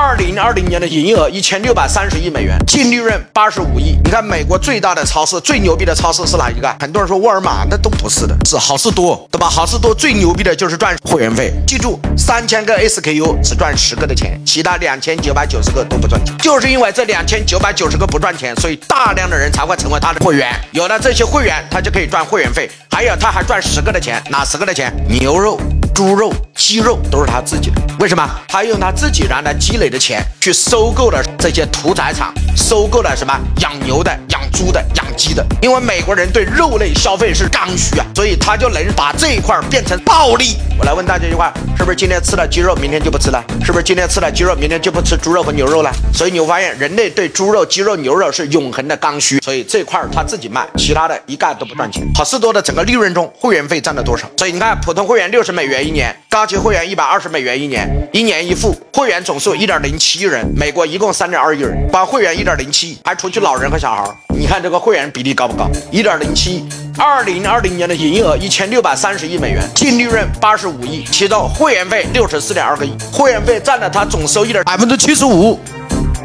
二零二零年的营业额一千六百三十亿美元，净利润八十五亿。你看美国最大的超市、最牛逼的超市是哪一个？很多人说沃尔玛，那都不是的，是好事多，对吧？好事多最牛逼的就是赚会员费。记住，三千个 SKU 只赚十个的钱，其他两千九百九十个都不赚钱。就是因为这两千九百九十个不赚钱，所以大量的人才会成为他的会员。有了这些会员，他就可以赚会员费，还有他还赚十个的钱，哪十个的钱？牛肉。猪肉、鸡肉都是他自己的，为什么？他用他自己原来积累的钱去收购了这些屠宰场，收购了什么养牛的、养猪的、养鸡的。因为美国人对肉类消费是刚需啊，所以他就能把这一块变成暴利。我来问大家一句话：是不是今天吃了鸡肉，明天就不吃了？是不是今天吃了鸡肉，明天就不吃猪肉和牛肉了？所以你会发现，人类对猪肉、鸡肉、牛肉是永恒的刚需，所以这块他自己卖，其他的一概都不赚钱。好事多的整个利润中，会员费占了多少？所以你看，普通会员六十美元。一年高级会员一百二十美元一年，一年一付，会员总数一点零七亿人，美国一共三点二亿人，光会员一点零七亿，还除去老人和小孩你看这个会员比例高不高？一点零七亿。二零二零年的营业额一千六百三十亿美元，净利润八十五亿，其中会员费六十四点二个亿，会员费占了它总收益的百分之七十五。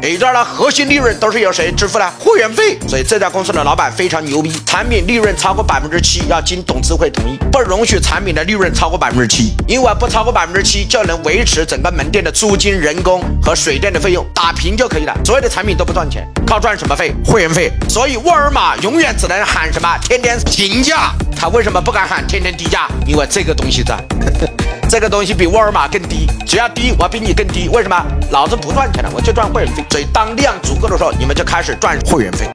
这段的，核心利润都是由谁支付的？会员费。所以这家公司的老板非常牛逼，产品利润超过百分之七要经董事会同意，不容许产品的利润超过百分之七，因为不超过百分之七就能维持整个门店的租金、人工和水电的费用，打平就可以了。所有的产品都不赚钱，靠赚什么费？会员费。所以沃尔玛永远只能喊什么？天天平价。他为什么不敢喊天天低价？因为这个东西在。这个东西比沃尔玛更低，只要低，我比你更低。为什么？老子不赚钱了，我就赚会员费。所以当量足够的时候，你们就开始赚会员费。